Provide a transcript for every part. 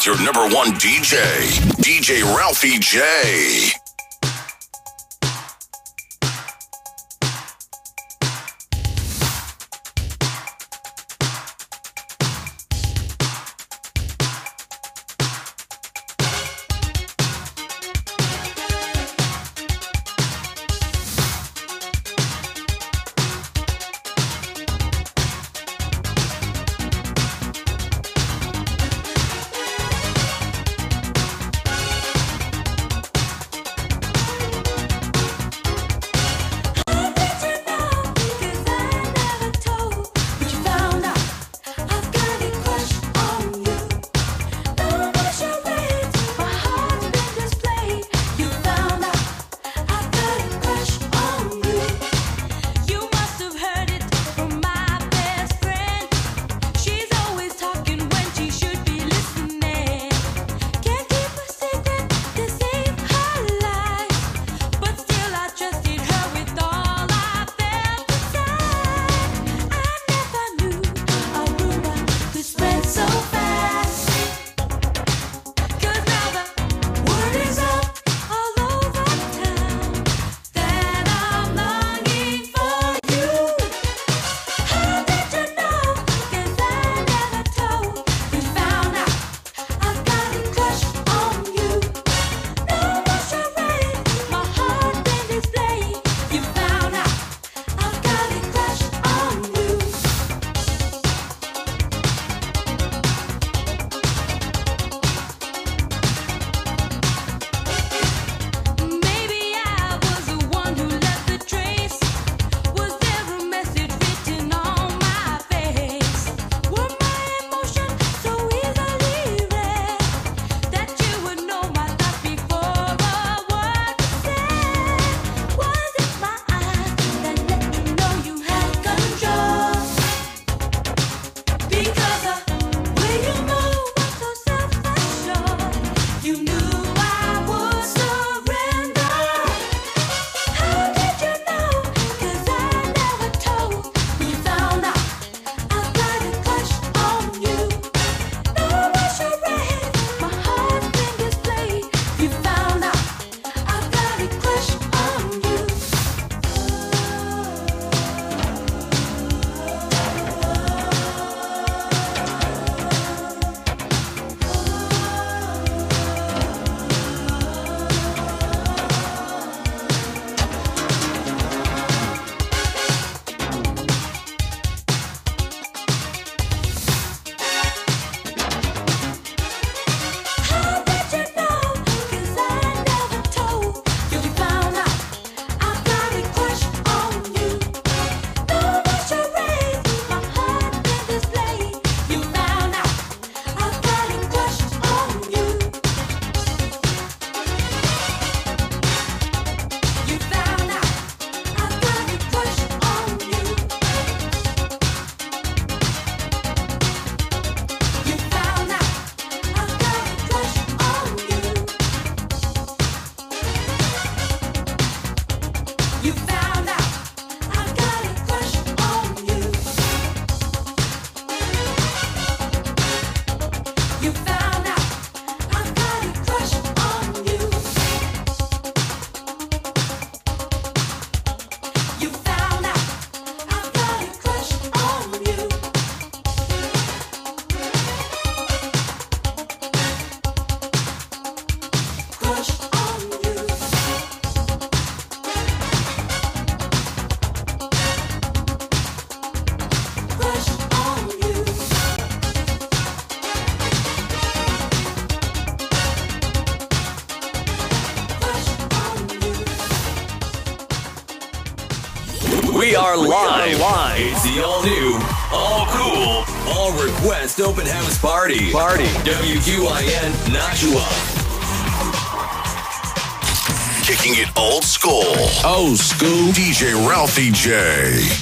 with your number one DJ, DJ Ralphie J. Open House Party. Party. WQIN Nashua. Kicking it old school. Old school. DJ Ralphie J.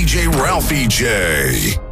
DJ Ralphie J.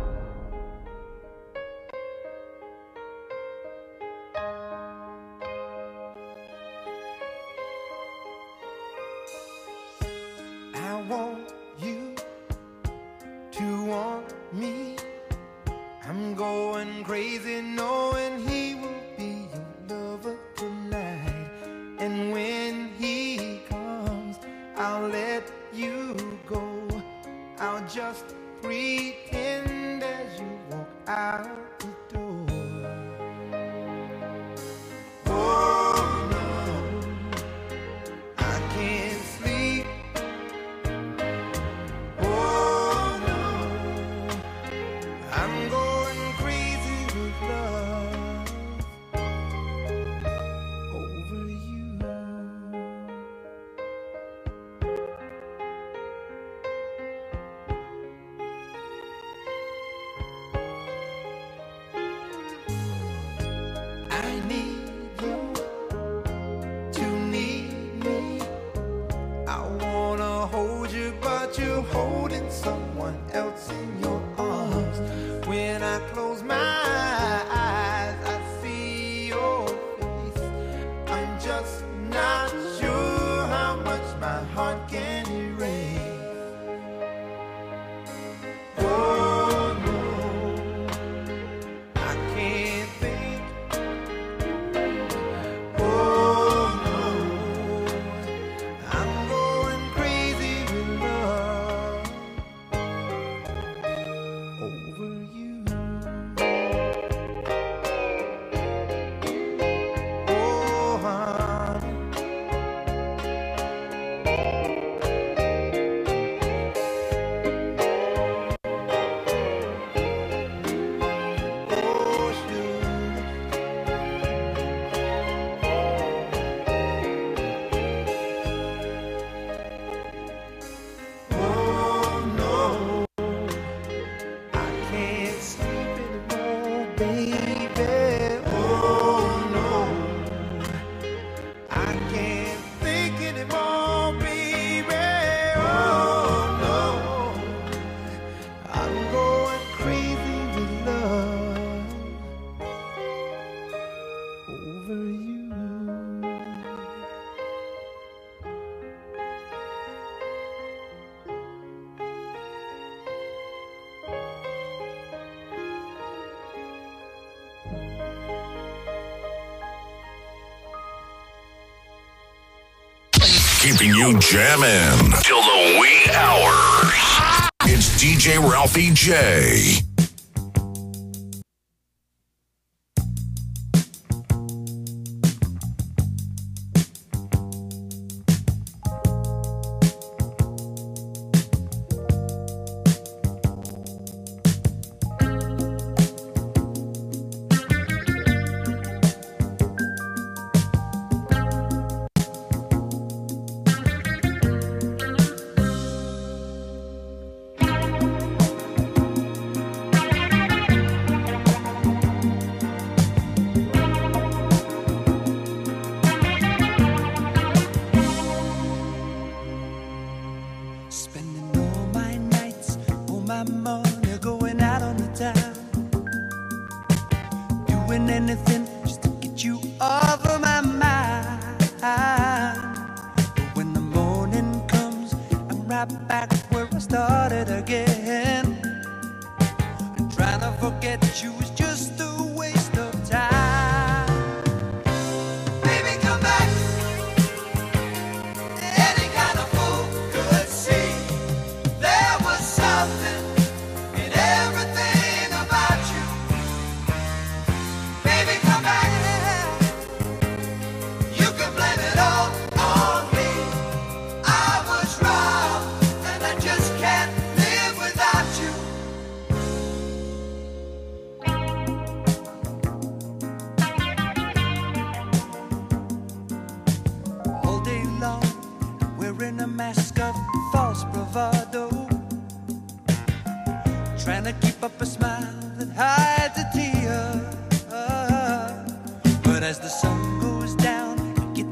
keeping you jamming till the wee hours. It's DJ Ralphie J.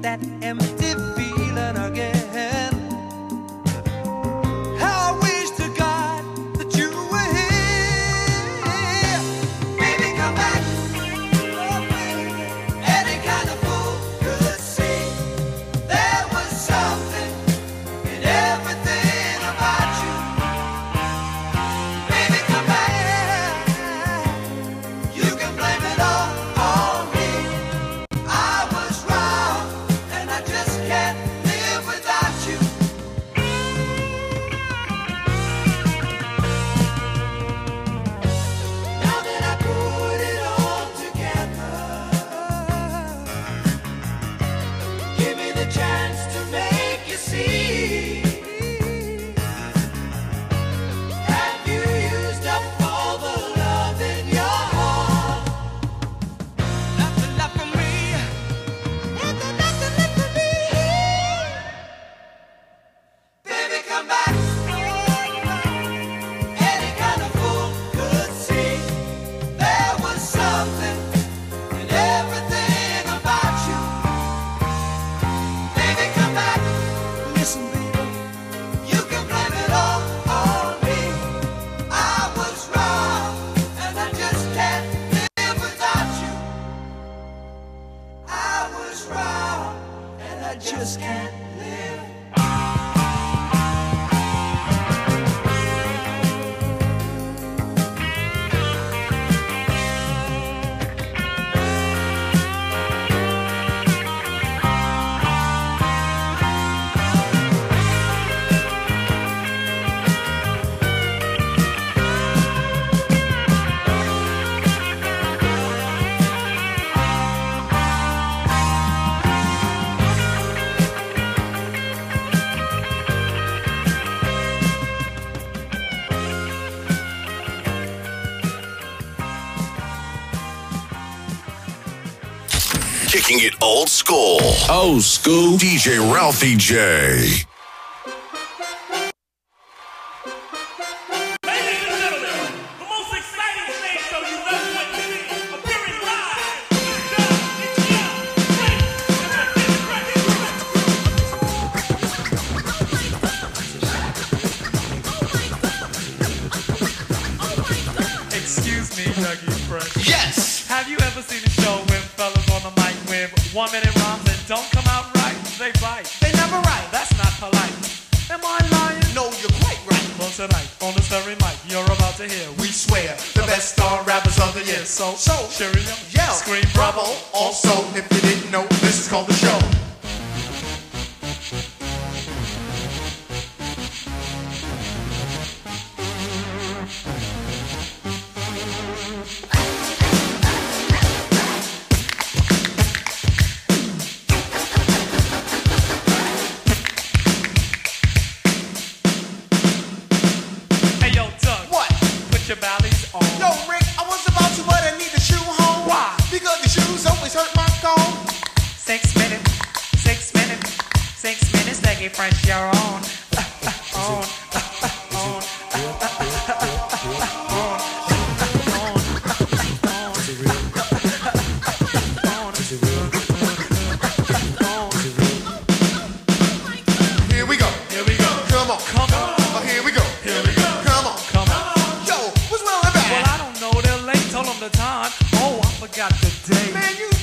that empty Old school. Old school. DJ Ralphie J. rappers of. So, so, cheerio, yeah, scream bravo. Also, if you didn't know, this is called the show. the time. Oh, I forgot the day. Man, you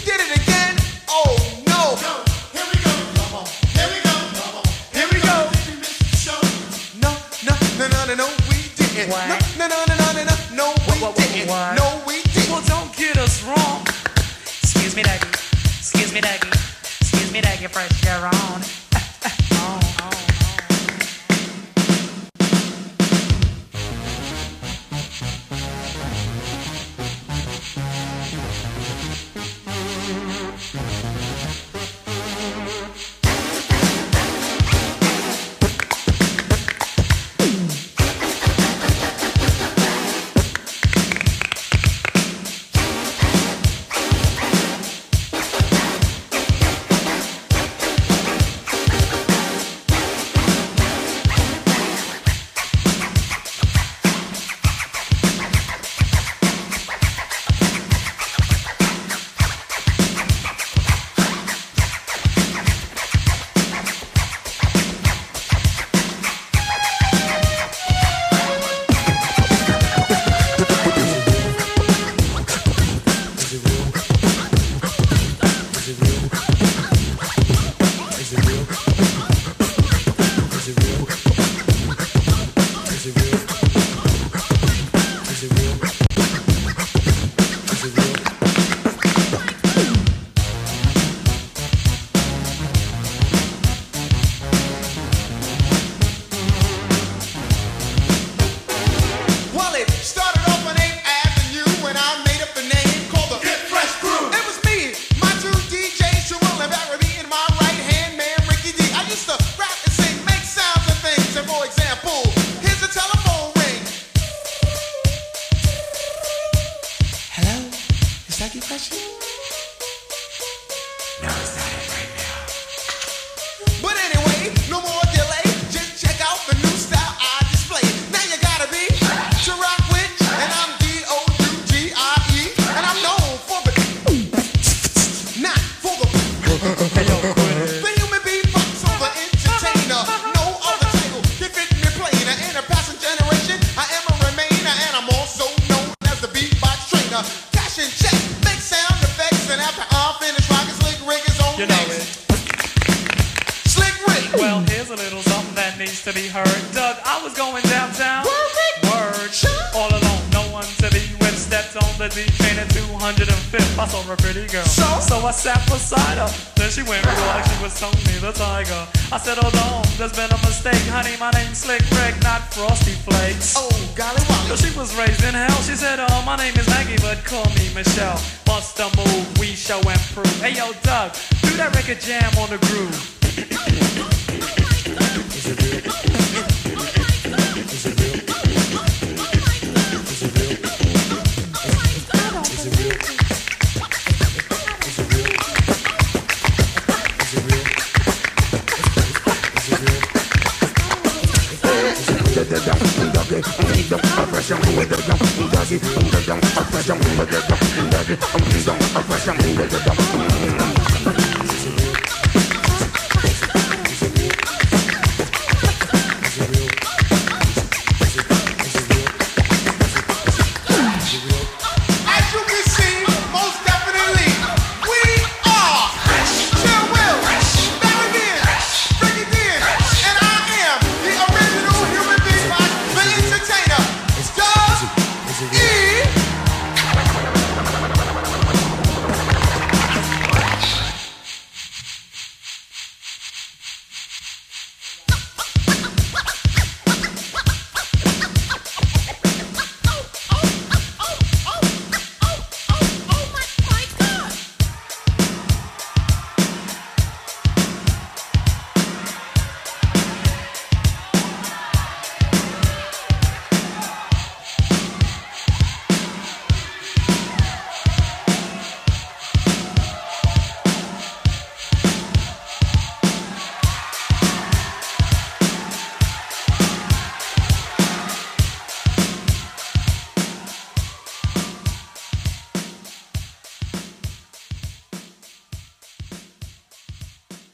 honey, my name's Slick Rick, not Frosty Flakes. Oh, golly, wow. She was raised in hell. She said, oh, my name is Maggie, but call me Michelle. Bust a move, we shall improve. Hey, yo, Doug, do that record jam on the groove. Oppression,